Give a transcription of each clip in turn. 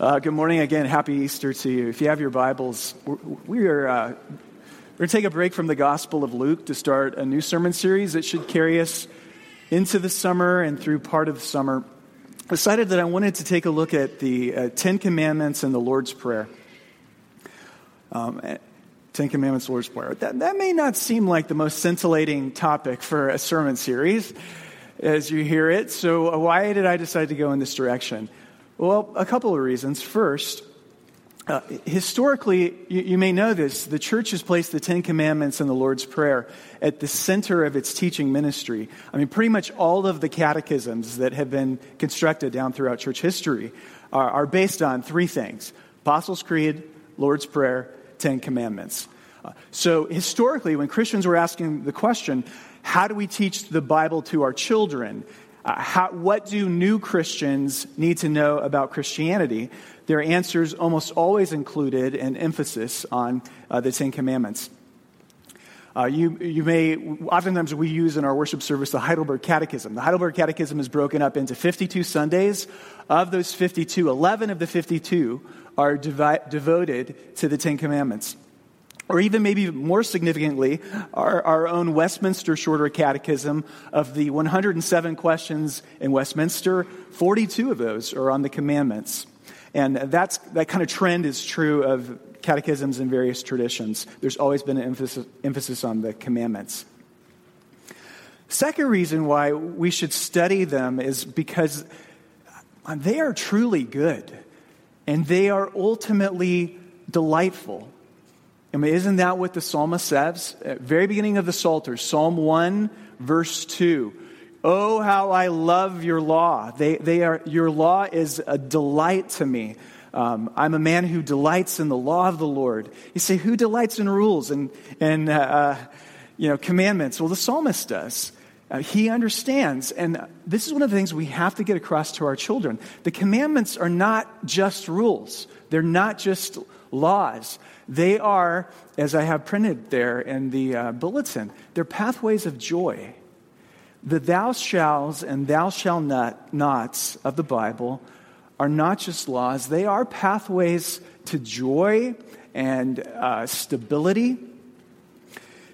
Uh, good morning again. Happy Easter to you. If you have your Bibles, we are uh, we're going to take a break from the Gospel of Luke to start a new sermon series that should carry us into the summer and through part of the summer. I decided that I wanted to take a look at the uh, Ten Commandments and the Lord's Prayer. Um, eh, Ten Commandments, Lord's Prayer. That, that may not seem like the most scintillating topic for a sermon series as you hear it. So, why did I decide to go in this direction? Well, a couple of reasons. First, uh, historically, you, you, may know this, the church has placed the Ten Commandments and the Lord's Prayer at the center of its teaching ministry. I mean, pretty much all of the catechisms that have been constructed down throughout church history are, are based on three things Apostles' Creed, Lord's Prayer, Ten Commandments. Uh, so, historically, when Christians were asking the question, how do we teach the Bible to our children? Uh, how, what do new Christians need to know about Christianity? Their answers almost always included an emphasis on uh, the Ten Commandments. Uh, you, you may, oftentimes we use in our worship service the Heidelberg Catechism. The Heidelberg Catechism is broken up into 52 Sundays. Of those 52, 11 of the 52 are devi- devoted to the Ten Commandments or even maybe more significantly, our, our own Westminster Shorter Catechism of the 107 questions in Westminster, 42 of those are on the commandments. And that's, that kind of trend is true of catechisms in various traditions. There's always been an emphasis, emphasis on the commandments. Second reason why we should study them is because uh, they are truly good and they are ultimately delightful. I mean, isn't that what the psalmist says? At very beginning of the Psalter, Psalm 1, verse 2. Oh, how I love your law. They, they are, your law is a delight to me. Um, I'm a man who delights in the law of the Lord. You say, who delights in rules and, and uh, uh, you know, commandments? Well, the psalmist does. Uh, he understands. And this is one of the things we have to get across to our children. The commandments are not just rules, they're not just laws. They are, as I have printed there in the uh, bulletin, they're pathways of joy. The thou shalls and thou shall not nots of the Bible are not just laws, they are pathways to joy and uh, stability.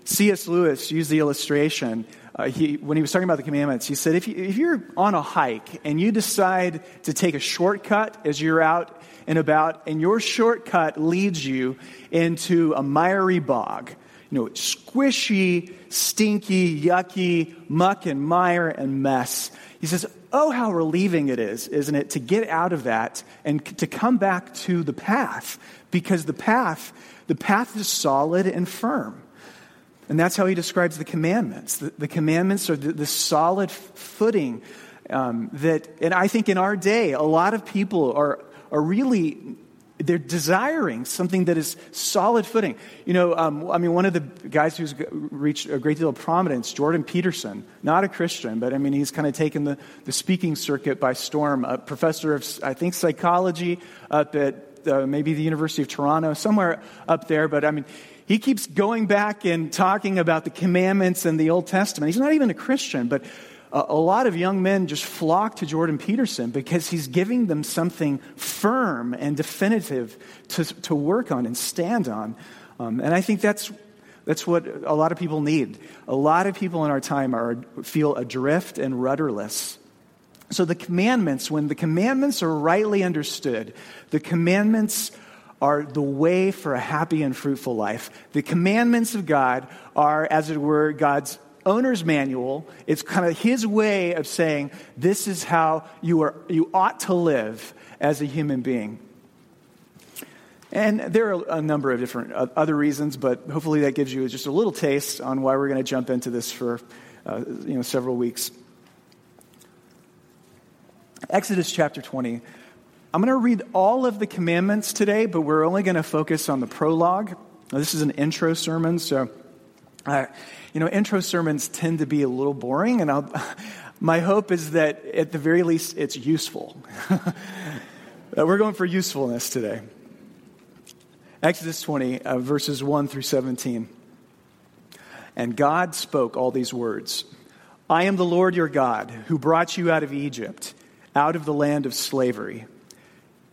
C.S. Lewis used the illustration. Uh, he, when he was talking about the commandments, he said, if, you, if you're on a hike and you decide to take a shortcut as you're out and about, and your shortcut leads you into a miry bog. You know, squishy, stinky, yucky, muck and mire and mess. He says, Oh, how relieving it is, isn't it, to get out of that and to come back to the path because the path, the path is solid and firm. And that's how he describes the commandments. The, the commandments are the, the solid footing um, that, and I think in our day, a lot of people are are really they're desiring something that is solid footing. You know, um, I mean, one of the guys who's reached a great deal of prominence, Jordan Peterson, not a Christian, but I mean, he's kind of taken the, the speaking circuit by storm. A professor of, I think, psychology up at uh, maybe the University of Toronto, somewhere up there. But I mean, he keeps going back and talking about the commandments and the Old Testament. He's not even a Christian, but a lot of young men just flock to Jordan Peterson because he's giving them something firm and definitive to, to work on and stand on. Um, and I think that's, that's what a lot of people need. A lot of people in our time are, feel adrift and rudderless. So the commandments, when the commandments are rightly understood, the commandments are the way for a happy and fruitful life. The commandments of God are, as it were, God's owner's manual. It's kind of his way of saying, this is how you, are, you ought to live as a human being. And there are a number of different other reasons, but hopefully that gives you just a little taste on why we're going to jump into this for uh, you know, several weeks. Exodus chapter 20. I'm going to read all of the commandments today, but we're only going to focus on the prologue. Now, this is an intro sermon, so uh, you know, intro sermons tend to be a little boring, and I'll, my hope is that at the very least it's useful. We're going for usefulness today. Exodus 20, uh, verses 1 through 17. And God spoke all these words I am the Lord your God, who brought you out of Egypt, out of the land of slavery.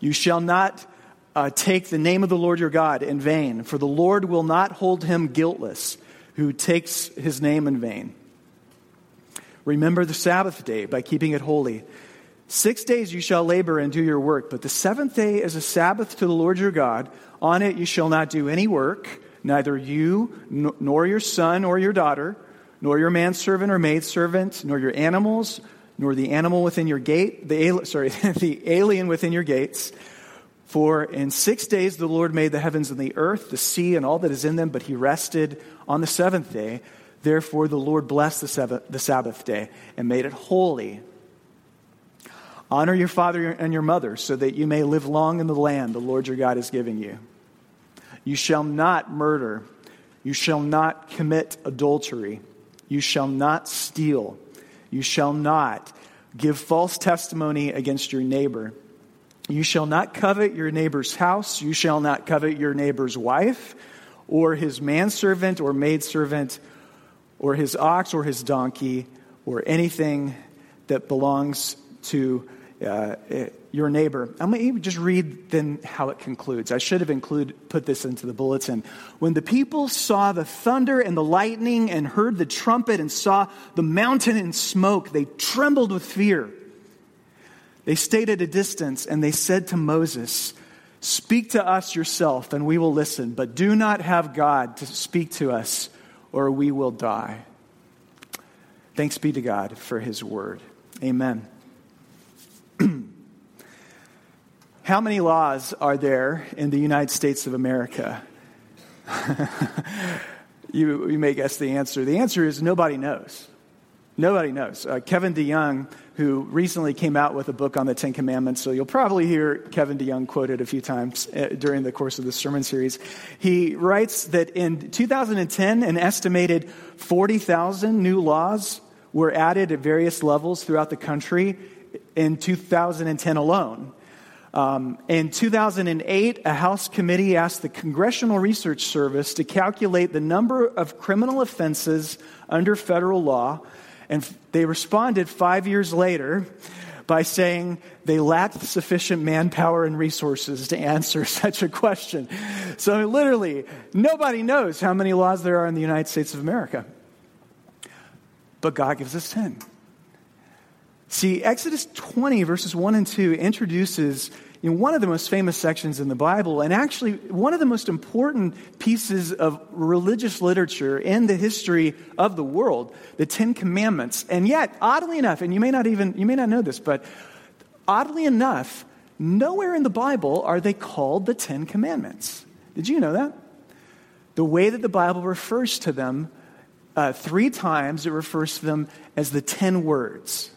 You shall not uh, take the name of the Lord your God in vain, for the Lord will not hold him guiltless who takes his name in vain. Remember the Sabbath day by keeping it holy. Six days you shall labor and do your work, but the seventh day is a Sabbath to the Lord your God. On it you shall not do any work, neither you, nor your son or your daughter, nor your manservant or maidservant, nor your animals, nor the animal within your gate, the, sorry, the alien within your gates. For in six days the Lord made the heavens and the earth, the sea, and all that is in them, but he rested on the seventh day. Therefore, the Lord blessed the Sabbath, the Sabbath day and made it holy. Honor your father and your mother so that you may live long in the land the Lord your God is giving you. You shall not murder. You shall not commit adultery. You shall not steal. You shall not give false testimony against your neighbor. You shall not covet your neighbor's house. You shall not covet your neighbor's wife, or his manservant or maidservant, or his ox or his donkey, or anything that belongs to uh, your neighbor. I'm going to just read then how it concludes. I should have include, put this into the bulletin. When the people saw the thunder and the lightning and heard the trumpet and saw the mountain in smoke, they trembled with fear. They stayed at a distance and they said to Moses, Speak to us yourself and we will listen, but do not have God to speak to us or we will die. Thanks be to God for his word. Amen. How many laws are there in the United States of America? you, you may guess the answer. The answer is nobody knows. Nobody knows. Uh, Kevin DeYoung, who recently came out with a book on the Ten Commandments, so you'll probably hear Kevin DeYoung quoted a few times uh, during the course of this sermon series. He writes that in 2010, an estimated 40,000 new laws were added at various levels throughout the country in 2010 alone. Um, in 2008, a House committee asked the Congressional Research Service to calculate the number of criminal offenses under federal law, and they responded five years later by saying they lacked sufficient manpower and resources to answer such a question. So, literally, nobody knows how many laws there are in the United States of America. But God gives us 10. See, Exodus 20, verses 1 and 2, introduces you know, one of the most famous sections in the Bible, and actually one of the most important pieces of religious literature in the history of the world, the Ten Commandments. And yet, oddly enough, and you may not even you may not know this, but oddly enough, nowhere in the Bible are they called the Ten Commandments. Did you know that? The way that the Bible refers to them, uh, three times it refers to them as the ten words.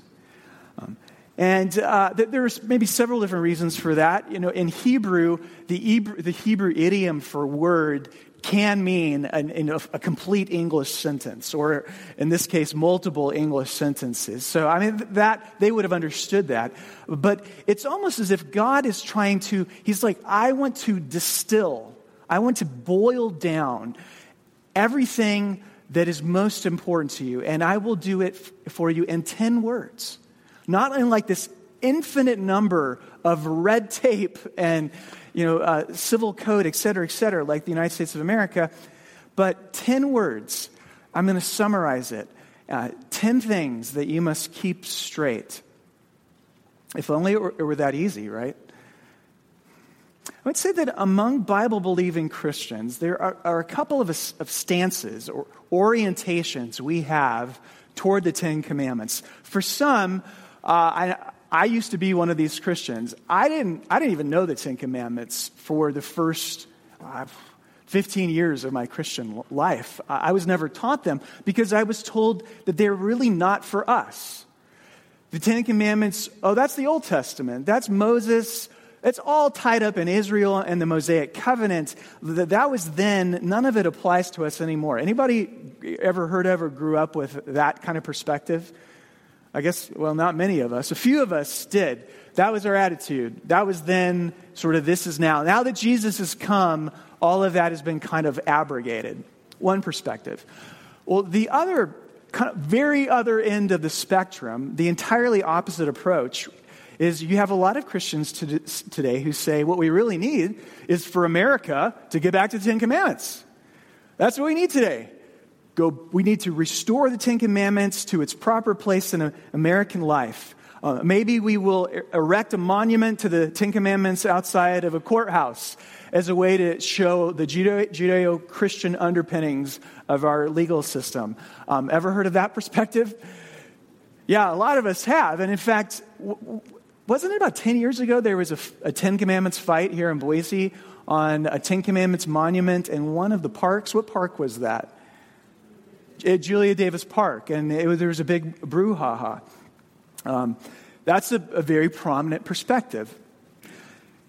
And uh, there's maybe several different reasons for that. You know, in Hebrew, the Hebrew, the Hebrew idiom for word can mean an, a complete English sentence, or in this case, multiple English sentences. So, I mean, that, they would have understood that. But it's almost as if God is trying to, He's like, I want to distill, I want to boil down everything that is most important to you, and I will do it for you in 10 words not in like this infinite number of red tape and you know uh, civil code et cetera et cetera like the united states of america but 10 words. I'm going to summarize it. Uh, 10 things that you must keep straight. If only it were, it were that easy right? I would say that among Bible believing Christians, there are, are a couple of, of stances or orientations we have toward the Ten Commandments. For some, uh, I, I used to be one of these Christians. I didn't, I didn't even know the Ten Commandments for the first uh, 15 years of my Christian life. I was never taught them because I was told that they're really not for us. The Ten Commandments, oh, that's the Old Testament. That's Moses. It's all tied up in Israel and the Mosaic covenant. That was then. None of it applies to us anymore. Anybody ever heard of or grew up with that kind of perspective? I guess, well, not many of us. A few of us did. That was our attitude. That was then sort of this is now. Now that Jesus has come, all of that has been kind of abrogated. One perspective. Well, the other kind of very other end of the spectrum, the entirely opposite approach, is you have a lot of Christians today who say what we really need is for America to get back to the Ten Commandments. That's what we need today. Go, we need to restore the Ten Commandments to its proper place in American life. Uh, maybe we will erect a monument to the Ten Commandments outside of a courthouse as a way to show the Judeo Christian underpinnings of our legal system. Um, ever heard of that perspective? Yeah, a lot of us have. And in fact, w- wasn't it about 10 years ago there was a, a Ten Commandments fight here in Boise on a Ten Commandments monument in one of the parks? What park was that? At Julia Davis Park. And it, there was a big brouhaha. Um, that's a, a very prominent perspective.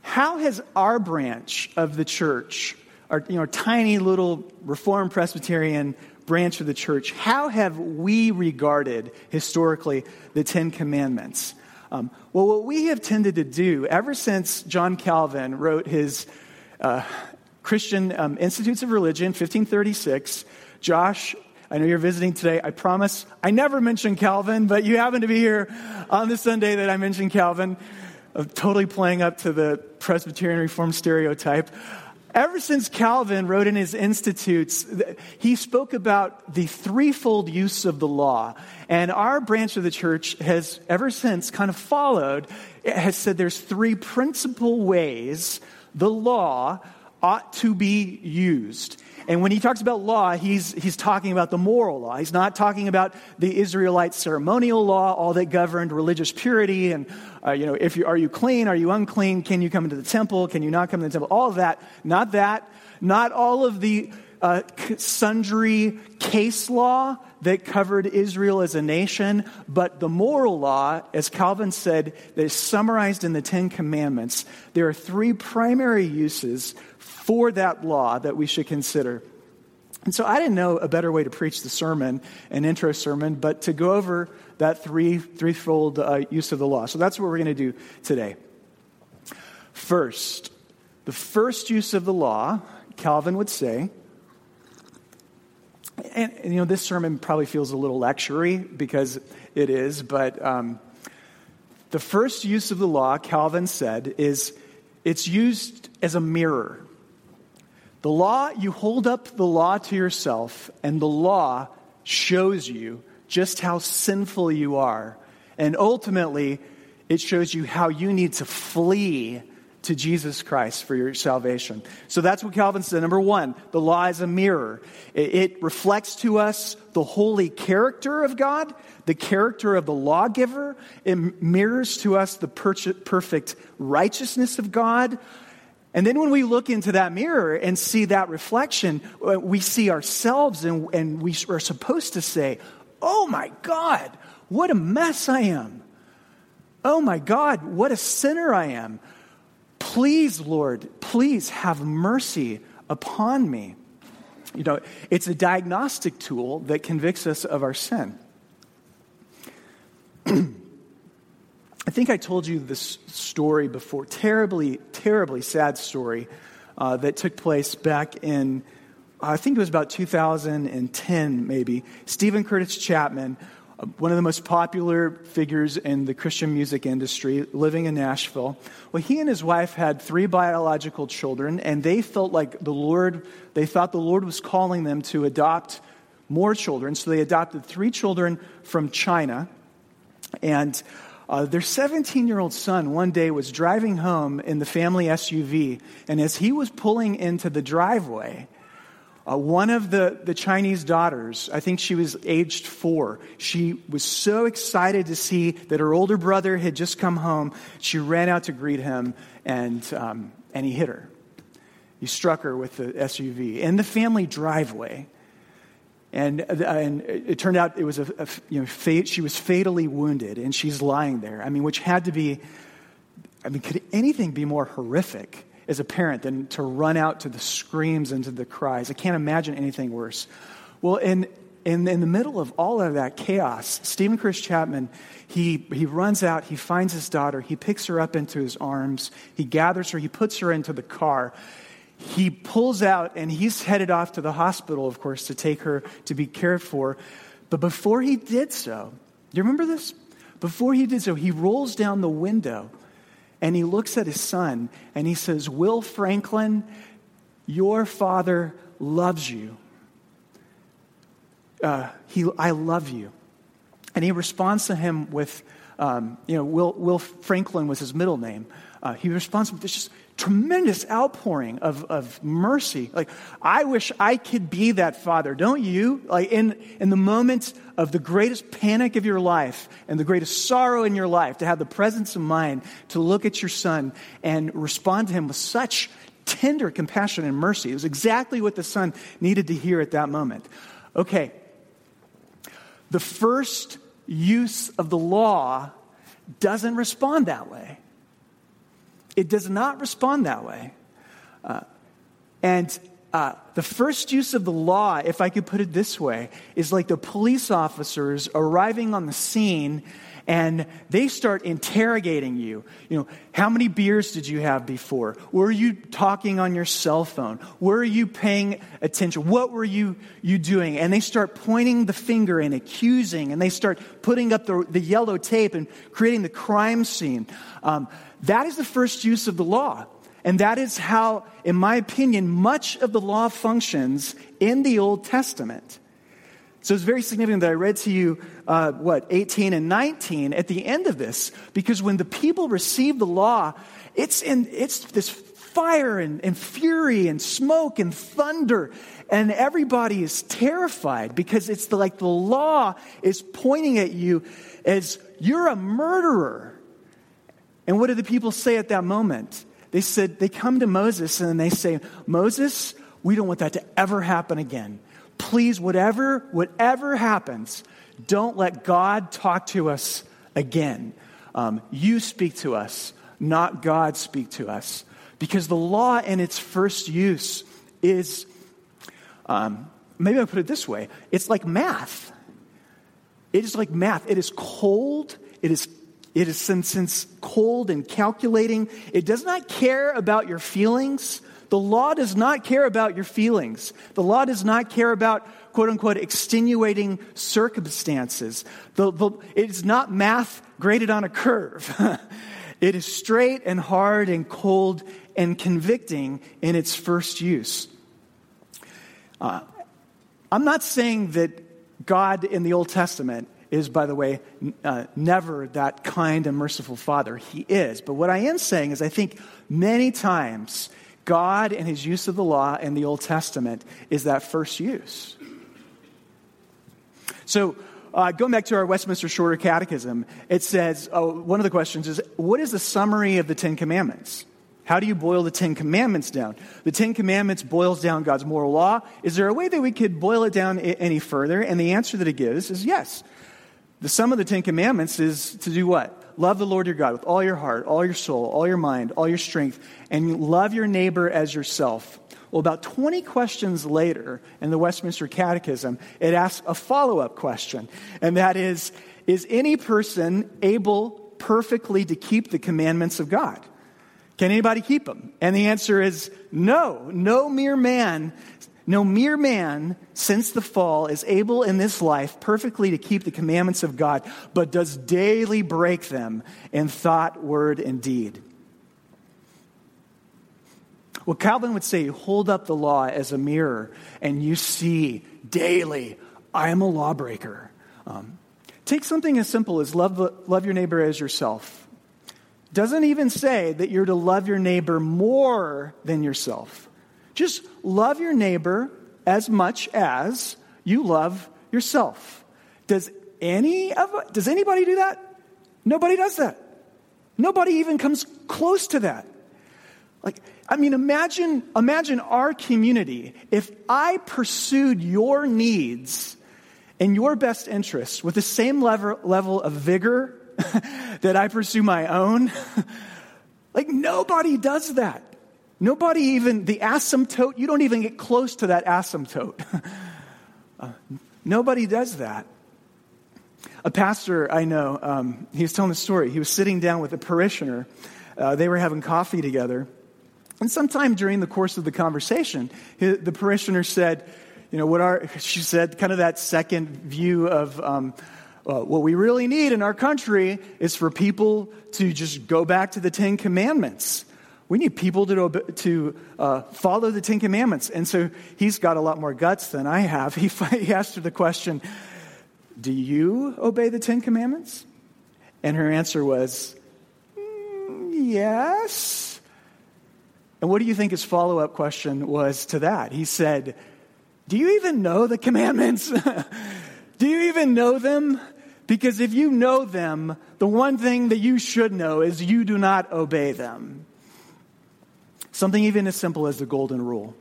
How has our branch of the church, our you know, tiny little Reformed Presbyterian branch of the church, how have we regarded historically the Ten Commandments? Um, well, what we have tended to do ever since John Calvin wrote his uh, Christian um, Institutes of Religion, 1536, Josh I know you're visiting today. I promise I never mention Calvin, but you happen to be here on the Sunday that I mentioned Calvin, uh, totally playing up to the Presbyterian Reformed stereotype. Ever since Calvin wrote in his Institutes, he spoke about the threefold use of the law. And our branch of the church has ever since kind of followed, has said there's three principal ways the law ought to be used. And when he talks about law, he's, he's talking about the moral law. He's not talking about the Israelite ceremonial law, all that governed religious purity and, uh, you know, if you, are you clean? Are you unclean? Can you come into the temple? Can you not come into the temple? All of that. Not that. Not all of the uh, sundry case law that covered Israel as a nation, but the moral law, as Calvin said, that is summarized in the Ten Commandments. There are three primary uses for that law that we should consider. And so I didn't know a better way to preach the sermon, an intro sermon, but to go over that three, threefold uh, use of the law. So that's what we're going to do today. First, the first use of the law, Calvin would say, and, and you know, this sermon probably feels a little lectury because it is, but um, the first use of the law, Calvin said, is it's used as a mirror. The law, you hold up the law to yourself, and the law shows you just how sinful you are. And ultimately, it shows you how you need to flee to Jesus Christ for your salvation. So that's what Calvin said. Number one, the law is a mirror. It, reflects to us the holy character of God, the character of the lawgiver. It mirrors to us the perfect righteousness of God, and then when we look into that mirror and see that reflection, uh, we see ourselves and, and we are supposed to say, Oh my God, what a mess I am. Oh my God, what a sinner I am. Please, Lord, please have mercy upon me. You know, it's a diagnostic tool that convicts us of our sin. I think I told you this story before. Terribly, terribly sad story uh, that took place back in, I think it was about 2010, maybe. Steven Curtis Chapman, uh, one of the most popular figures in the Christian music industry, living in Nashville. Well, he and his wife had three biological children, and they felt like the Lord, they thought the Lord was calling them to adopt more children. So they adopted three children from China. And uh, their 17 year old son one day was driving home in the family SUV, and as he was pulling into the driveway, uh, one of the, the Chinese daughters, I think she was aged four, she was so excited to see that her older brother had just come home. She ran out to greet him, and, um, and he hit her. He struck her with the SUV in the family driveway. And, uh, and it turned out it was a, a you know, fate, she was fatally wounded, and she's lying there. I mean, which had to be, I mean, could anything be more horrific as a parent than to run out to the screams and to the cries? I can't imagine anything worse. Well, in, in, in the middle of all of that chaos, Steven Chris Chapman, he, he runs out, he finds his daughter, he picks her up into his arms, he gathers her, he puts her into the car. He pulls out and he's headed off to the hospital, of course, to take her to be cared for. But before he did so, do you remember this? Before he did so, he rolls down the window and he looks at his son and he says, Will Franklin, your father loves you uh, he, I love you. And he responds to him with, um, you know, Will, Will Franklin was his middle name. Uh, he responds with this just tremendous outpouring of, of mercy. Like, I wish I could be that father, don't you? Like, in, in the moments of the greatest panic of your life and the greatest sorrow in your life, to have the presence of mind to look at your son and respond to him with such tender compassion and mercy. It was exactly what the son needed to hear at that moment. Okay, the first use of the law doesn't respond that way. It does not respond that way. Uh, and uh, the first use of the law, if I could put it this way, is like the police officers arriving on the scene and they start interrogating you. You know, how many beers did you have before? Were you talking on your cell phone? Were you paying attention? What were you, you doing? And they start pointing the finger and accusing, and they start putting up the, the yellow tape and creating the crime scene. Um, that is the first use of the law. And that is how, in my opinion, much of the law functions in the Old Testament. So it's very significant that I read to you, uh, what, 18 and 19 at the end of this, because when the people receive the law, it's, in, it's this fire and, and fury and smoke and thunder, and everybody is terrified because it's the, like the law is pointing at you as you're a murderer. And what do the people say at that moment? They said, they come to Moses and they say, Moses, we don't want that to ever happen again please, whatever, whatever happens, don't let God talk to us again. Um, you speak to us, not God speak to us. Because the law in its first use is, um, maybe I'll put it this way it's like math. It is like math. It is cold. It is it is since, since cold and calculating. It does not care about your feelings. The law does not care about your feelings. The law does not care about quote unquote extenuating circumstances. The, the, it is not math graded on a curve. it is straight and hard and cold and convicting in its first use. Uh, I'm not saying that God in the Old Testament is, by the way, uh, never that kind and merciful Father. He is. But what I am saying is, I think many times God and his use of the law in the Old Testament is that first use. So, uh, going back to our Westminster Shorter Catechism, it says oh, one of the questions is what is the summary of the Ten Commandments? How do you boil the Ten Commandments down? The Ten Commandments boils down God's moral law. Is there a way that we could boil it down any further? And the answer that it gives is yes. The sum of the Ten Commandments is to do what? Love the Lord your God with all your heart, all your soul, all your mind, all your strength, and love your neighbor as yourself. Well, about 20 questions later in the Westminster Catechism, it asks a follow up question, and that is Is any person able perfectly to keep the commandments of God? Can anybody keep them? And the answer is no. No mere man no mere man, since the fall, is able in this life perfectly to keep the commandments of God, but does daily break them in thought, word, and deed. Well, Calvin would say, hold up the law as a mirror, and you see daily, I am a lawbreaker. Um, take something as simple as love, love your neighbor as yourself. Doesn't even say that you're to love your neighbor more than yourself. Just love your neighbor as much as you love yourself. Does any of does anybody do that? Nobody does that. Nobody even comes close to that. Like, I mean, imagine, imagine our community if I pursued your needs and your best interests with the same level, level of vigor that I pursue my own. like, nobody does that. Nobody even, the asymptote, you don't even get close to that asymptote. uh, nobody does that. A pastor I know, um, he was telling a story. He was sitting down with a parishioner. Uh, they were having coffee together. And sometime during the course of the conversation, his, the parishioner said, you know, what are, she said, kind of that second view of um, uh, what we really need in our country is for people to just go back to the Ten Commandments. We need people to, to uh, follow the Ten Commandments. And so he's got a lot more guts than I have. He, he asked her the question, Do you obey the Ten Commandments? And her answer was, mm, Yes. And what do you think his follow up question was to that? He said, Do you even know the commandments? do you even know them? Because if you know them, the one thing that you should know is you do not obey them. Something even as simple as the golden rule.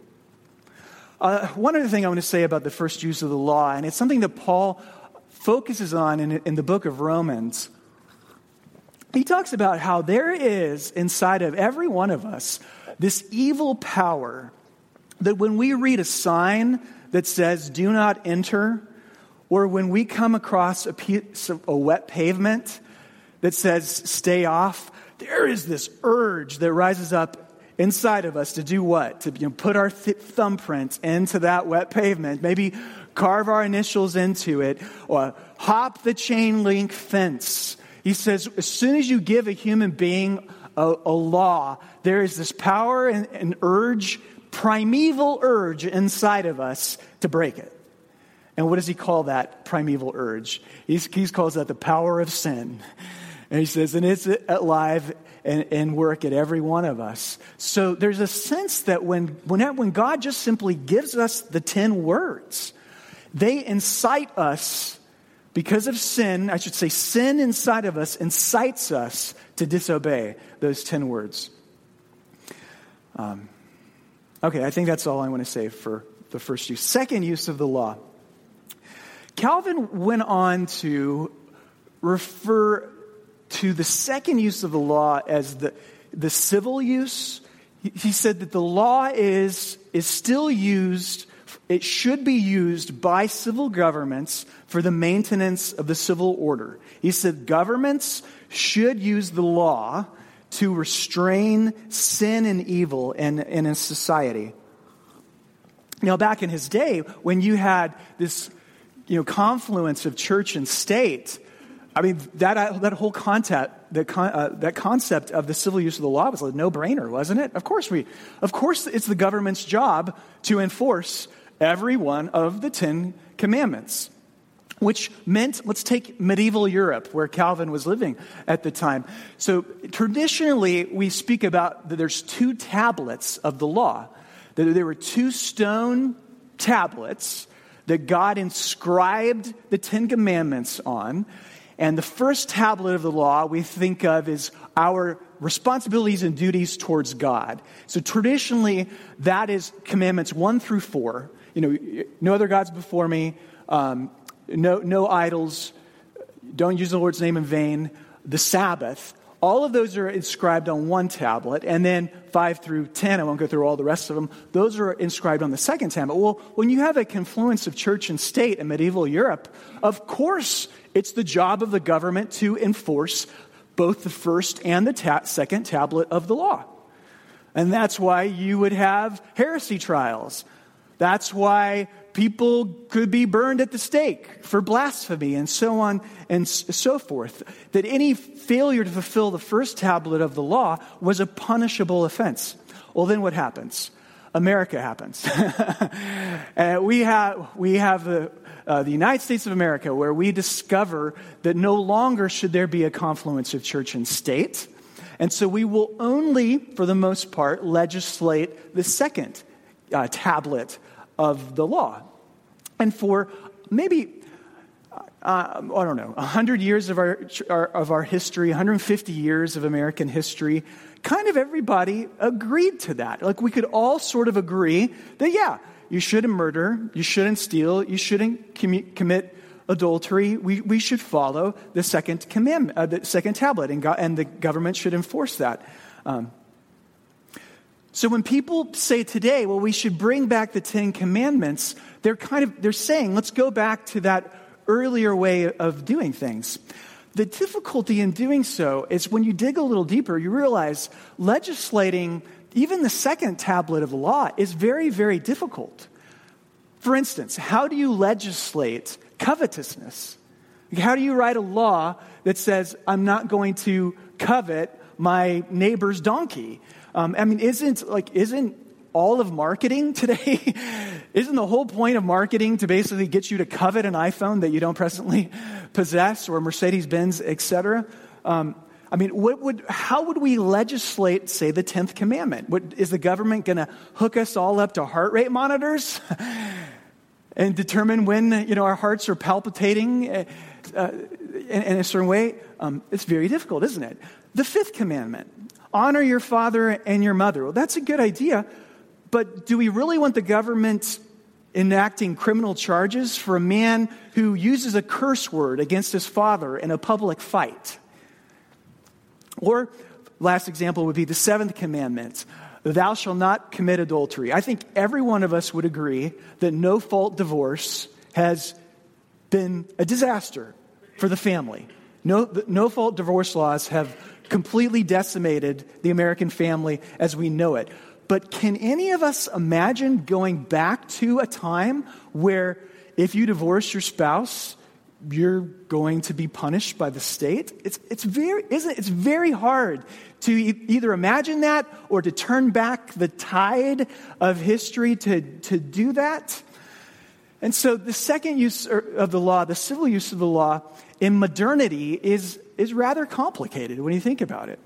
Uh, one other thing I want to say about the first use of the law, and it's something that Paul focuses on in, in the book of Romans. He talks about how there is inside of every one of us this evil power that when we read a sign that says, do not enter, or when we come across a piece of a wet pavement that says, stay off, there is this urge that rises up inside of us to do what? To you know, put our th- thumbprint into that wet pavement, maybe carve our initials into it, or hop the chain link fence. He says, as soon as you give a human being a, a law, there is this power and, and urge, primeval urge inside of us to break it. And what does he call that primeval urge? He calls that the power of sin. And he says, and it's alive and, and, work at every one of us. So there's a sense that when, when, when God just simply gives us the 10 words, they incite us because of sin, I should say, sin inside of us incites us to disobey those 10 words. Um, okay, I think that's all I want to say for the first use. Second use of the law. Calvin went on to refer to the second use of the law as the, the civil use. He, said that the law is, is still used it should be used by civil governments for the maintenance of the civil order. He said governments should use the law to restrain sin and evil in, in a society. Now, back in his day, when you had this you know, confluence of church and state, I mean, that, that whole concept, that, uh, that concept of the civil use of the law was a no brainer, wasn't it? Of course, we, of course, it's the government's job to enforce every one of the Ten Commandments. Which meant, let's take medieval Europe, where Calvin was living at the time. So traditionally, we speak about that there's two tablets of the law. That there were two stone tablets that God inscribed the Ten Commandments on. And the first tablet of the law we think of is our responsibilities and duties towards God. So traditionally, that is commandments one through four you know, no other gods before me, um, no, no idols, don't use the Lord's name in vain, the Sabbath. All of those are inscribed on one tablet, and then 5 through 10, I won't go through all the rest of them, those are inscribed on the second tablet. Well, when you have a confluence of church and state in medieval Europe, of course it's the job of the government to enforce both the first and the ta- second tablet of the law. And that's why you would have heresy trials. That's why people could be burned at the stake for blasphemy and so on and so forth. That any failure to fulfill the first tablet of the law was a punishable offense. Well, then what happens? America happens. uh, we have, we have the, uh, the United States of America where we discover that no longer should there be a confluence of church and state. And so we will only, for the most part, legislate the second uh, tablet of the law. And for maybe uh, I don't know, 100 years of our, our, of our history, 150 years of American history, kind of everybody agreed to that. Like we could all sort of agree that, yeah, you shouldn't murder, you shouldn't steal, you shouldn't commu- commit adultery. We, we should follow the second commandment, uh, the second tablet, and, go- and the government should enforce that. Um, so when people say today, well, we should bring back the Ten Commandments, they're kind of they're saying, let's go back to that earlier way of doing things. The difficulty in doing so is when you dig a little deeper, you realize legislating even the second tablet of the law is very, very difficult. For instance, how do you legislate covetousness? How do you write a law that says, I'm not going to covet my neighbor's donkey? Um, I mean, isn't like isn't all of marketing today isn't the whole point of marketing to basically get you to covet an iphone that you don't presently possess or mercedes-benz etc um, i mean what would, how would we legislate say the 10th commandment? What, is the government going to hook us all up to heart rate monitors and determine when you know our hearts are palpitating uh, uh, in, in, a certain way? Um, it's very difficult isn't it? The fifth commandment honor your father and your mother. Well, that's a good idea, but do we really want the government enacting criminal charges for a man who uses a curse word against his father in a public fight? Or, last example would be the seventh commandment Thou shalt not commit adultery. I think every one of us would agree that no fault divorce has been a disaster for the family. No, no fault divorce laws have completely decimated the American family as we know it. But can any of us imagine going back to a time where if you divorce your spouse, you're going to be punished by the state? It's, it's, very, isn't it's very hard to e- either imagine that or to turn back the tide of history to, to do that. And so the second use er, of the law, the civil use of the law in modernity, is is rather complicated when you think about it.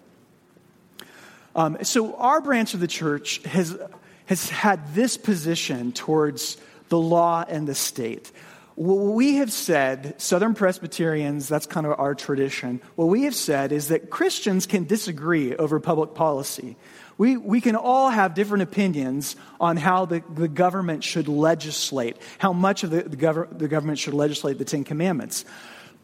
Um, so, our branch of the church has, has had this position towards the law and the state. What we have said, Southern Presbyterians, that's kind of our tradition, what we have said is that Christians can disagree over public policy. We, we can all have different opinions on how the, the government should legislate, how much of the, the, gov- the government should legislate the Ten Commandments.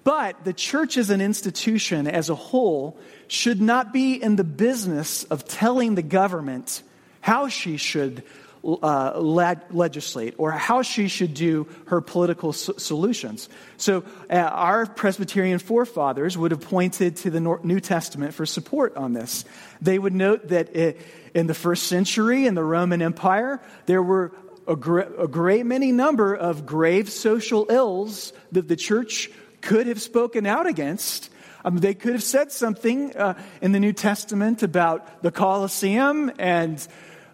But the church as an institution, as a whole, should not be in the business of telling the government how she should uh, legislate or how she should do her political so- solutions. So, uh, our Presbyterian forefathers would have pointed to the New Testament for support on this. They would note that it, in the first century in the Roman Empire, there were a, gr- a great many number of grave social ills that the church could have spoken out against. Um, they could have said something uh, in the New Testament about the Colosseum and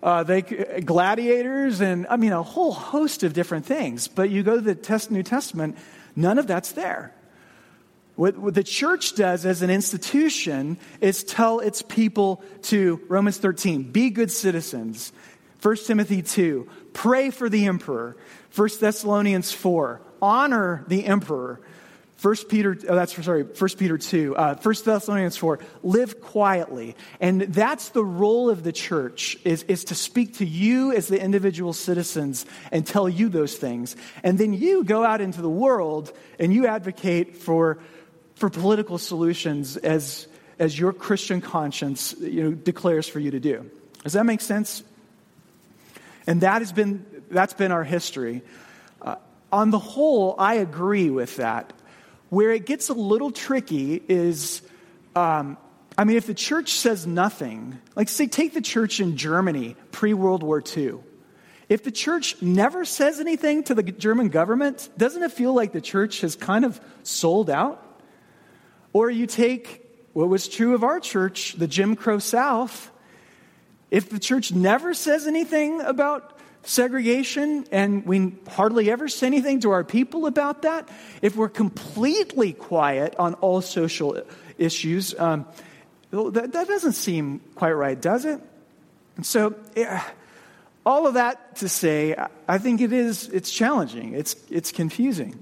uh, they, gladiators and, I mean, a whole host of different things. But you go to the test, New Testament, none of that's there. What, what the church does as an institution is tell its people to, Romans 13, be good citizens. 1 Timothy 2, pray for the emperor. 1 Thessalonians 4, honor the emperor. First Peter, oh, that's sorry, First Peter 2, uh, Thessalonians 4, live quietly. And that's the role of the church, is, is to speak to you as the individual citizens and tell you those things. And then you go out into the world and you advocate for, for political solutions as, as your Christian conscience you know, declares for you to do. Does that make sense? And that has been, that's been our history. Uh, on the whole, I agree with that. Where it gets a little tricky is, um, I mean, if the church says nothing, like say, take the church in Germany pre World War II. If the church never says anything to the German government, doesn't it feel like the church has kind of sold out? Or you take what was true of our church, the Jim Crow South. If the church never says anything about segregation and we hardly ever say anything to our people about that, if we're completely quiet on all social issues, um, that, that, doesn't seem quite right, does it? And so, yeah, all of that to say, I think it is, it's challenging, it's, it's confusing.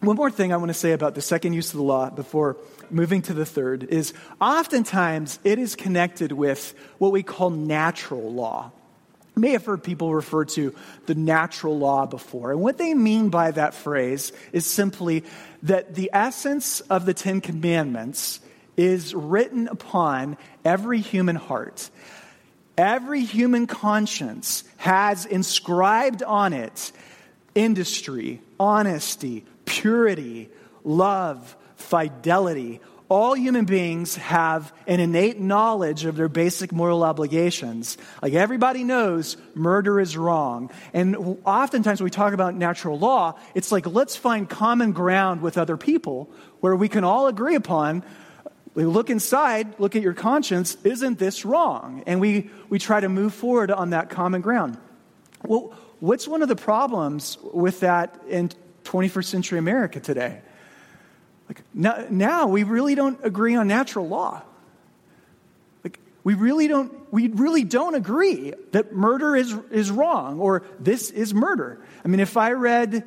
one more thing I want to say about the second use of the law before moving to the third is oftentimes it is connected with what we call natural law. You may have heard people refer to the natural law before. And what they mean by that phrase is simply that the essence of the Ten Commandments is written upon every human heart. Every human conscience has inscribed on it industry, honesty, purity, love, fidelity. All human beings have an innate knowledge of their basic moral obligations. Like everybody knows murder is wrong. And oftentimes when we talk about natural law, it's like let's find common ground with other people where we can all agree upon we look inside, look at your conscience, isn't this wrong? And we, we try to move forward on that common ground. Well, what's one of the problems with that in 21st century America today? Like now, now we really don't agree on natural law. Like we really don't we really don't agree that murder is is wrong or this is murder. I mean, if I read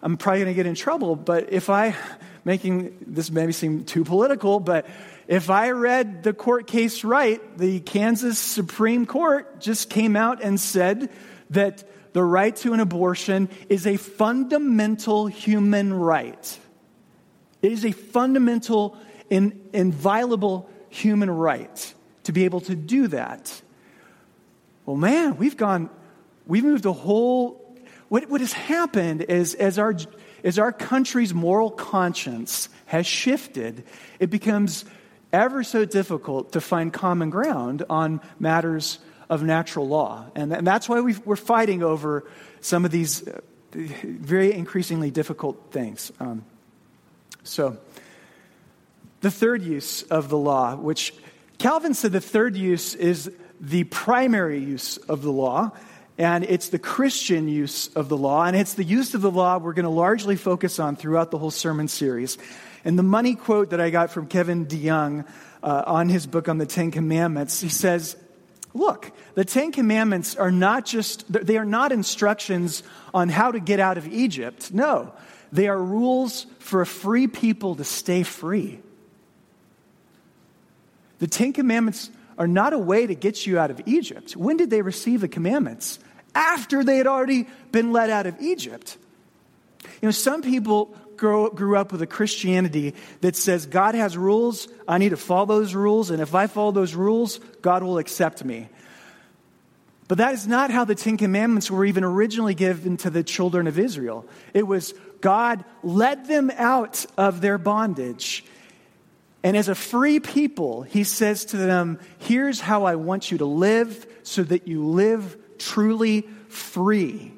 I'm probably going to get in trouble, but if I making this maybe seem too political, but if I read the court case right, the Kansas Supreme Court just came out and said that the right to an abortion is a fundamental human right. It is a fundamental and inviolable human right to be able to do that. Well, man, we've gone, we've moved a whole. What, what has happened is as our, as our country's moral conscience has shifted, it becomes ever so difficult to find common ground on matters of natural law. And, and that's why we are fighting over some of these uh, very increasingly difficult things. Um, so, the third use of the law, which Calvin said the third use is the primary use of the law, and it's the Christian use of the law, and it's the use of the law we're going to largely focus on throughout the whole sermon series. And the money quote that I got from Kevin DeYoung uh, on his book on the Ten Commandments, he says, Look, the Ten Commandments are not just, they are not instructions on how to get out of Egypt. No, they are rules for a free people to stay free. The Ten Commandments are not a way to get you out of Egypt. When did they receive the commandments? After they had already been let out of Egypt. You know, some people grow, grew up with a Christianity that says God has rules, I need to follow those rules, and if I follow those rules, God will accept me. But that is not how the Ten Commandments were even originally given to the children of Israel. It was God led them out of their bondage. And as a free people, he says to them, Here's how I want you to live so that you live truly free.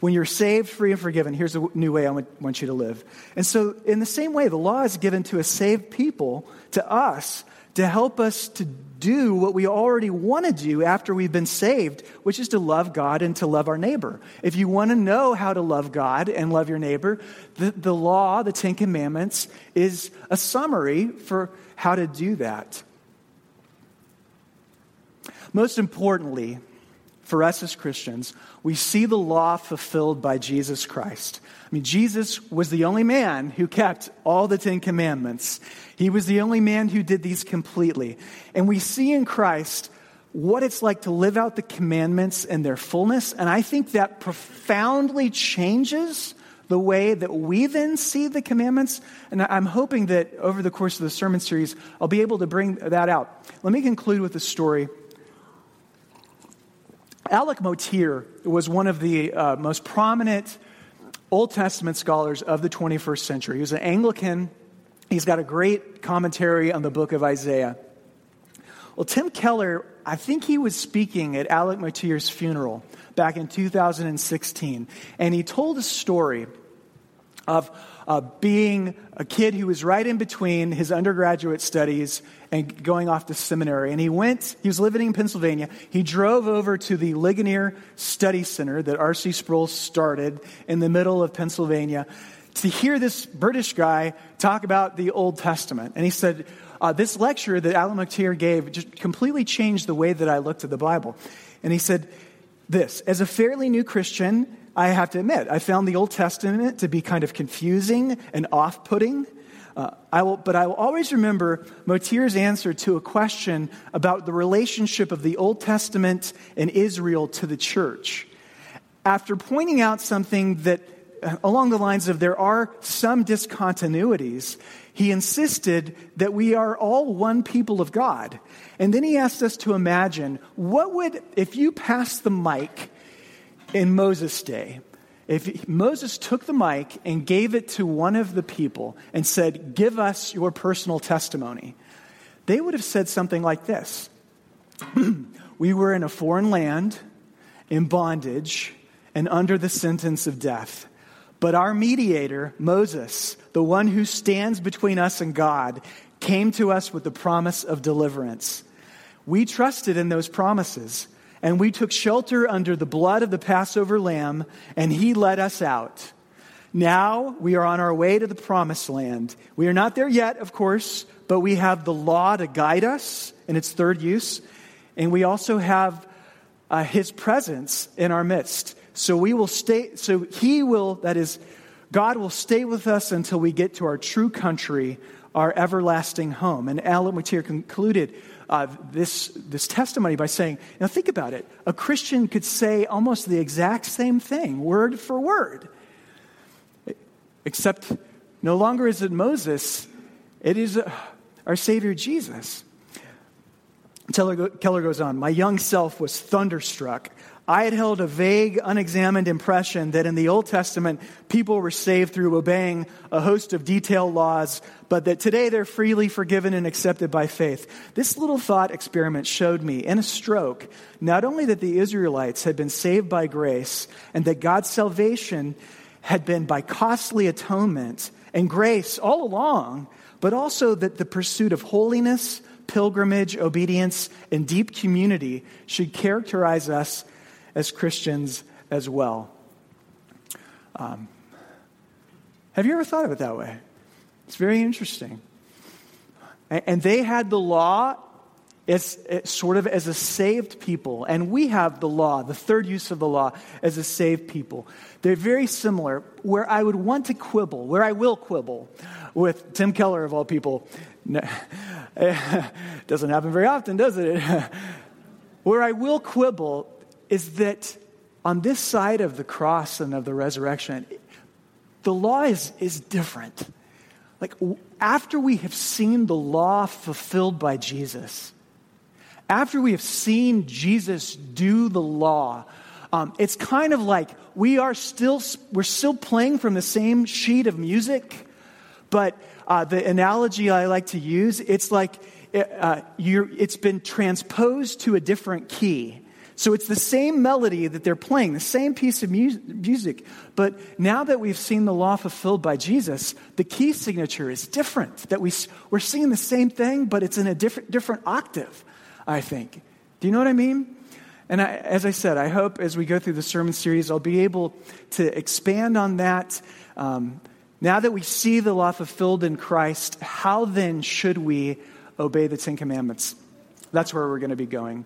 When you're saved, free, and forgiven, here's a new way I want you to live. And so, in the same way, the law is given to a saved people, to us, to help us to do what we already want to do after we've been saved, which is to love God and to love our neighbor. If you want to know how to love God and love your neighbor, the, the law, the Ten Commandments, is a summary for how to do that. Most importantly, for us as Christians, we see the law fulfilled by Jesus Christ. I mean, Jesus was the only man who kept all the Ten Commandments. He was the only man who did these completely. And we see in Christ what it's like to live out the commandments in their fullness. And I think that profoundly changes the way that we then see the commandments. And I'm hoping that over the course of the sermon series, I'll be able to bring that out. Let me conclude with a story Alec Motyer was one of the uh, most prominent Old Testament scholars of the 21st century. He was an Anglican. He's got a great commentary on the book of Isaiah. Well, Tim Keller, I think he was speaking at Alec Motyer's funeral back in 2016, and he told a story of uh, being a kid who was right in between his undergraduate studies and going off to seminary. And he went, he was living in Pennsylvania. He drove over to the Ligonier Study Center that R.C. Sproul started in the middle of Pennsylvania to hear this British guy talk about the Old Testament. And he said, uh, This lecture that Alan Motyer gave just completely changed the way that I looked at the Bible. And he said, This, as a fairly new Christian, I have to admit, I found the Old Testament to be kind of confusing and off putting. Uh, I will, but I will always remember Motyer's answer to a question about the relationship of the Old Testament and Israel to the church. After pointing out something that, uh, along the lines of there are some discontinuities, he insisted that we are all one people of God. And then he asked us to imagine what would, if you passed the mic in Moses' day, if Moses took the mic and gave it to one of the people and said, Give us your personal testimony, they would have said something like this We were in a foreign land, in bondage, and under the sentence of death. But our mediator, Moses, the one who stands between us and God, came to us with the promise of deliverance. We trusted in those promises and we took shelter under the blood of the Passover lamb, and he led us out. Now we are on our way to the promised land. We are not there yet, of course, but we have the law to guide us in its third use, and we also have uh, his presence in our midst. So we will stay, so he will, that is, God will stay with us until we get to our true country, our everlasting home. And Alan Motyer concluded uh, this, this testimony by saying, now think about it. A Christian could say almost the exact same thing, word for word. Except no longer is it Moses, it is uh, our Savior Jesus. Keller goes on, My young self was thunderstruck I had held a vague, unexamined impression that in the Old Testament, people were saved through obeying a host of detailed laws, but that today they're freely forgiven and accepted by faith. This little thought experiment showed me in a stroke not only that the Israelites had been saved by grace and that God's salvation had been by costly atonement and grace all along, but also that the pursuit of holiness, pilgrimage, obedience, and deep community should characterize us as Christians as well. Um, have you ever thought of it that way? It's very interesting. And they had the law as, as, sort of as a saved people, and we have the law, the third use of the law, as a saved people. They're very similar. Where I would want to quibble, where I will quibble with Tim Keller of all people, doesn't happen very often, does it? where I will quibble is that on this side of the cross and of the resurrection, the law is, is different. Like, after we have seen the law fulfilled by Jesus, after we have seen Jesus do the law, um, it's kind of like we are still we're still playing from the same sheet of music, but uh, the analogy I like to use it's like uh, it's been transposed to a different key. So it's the same melody that they're playing, the same piece of mu- music. But now that we've seen the law fulfilled by Jesus, the key signature is different. That we, we're singing the same thing, but it's in a different, different octave, I think. Do you know what I mean? And I, as I said, I hope as we go through the sermon series, I'll be able to expand on that. Um, now that we see the law fulfilled in Christ, how then should we obey the Ten Commandments? That's where we're going to be going.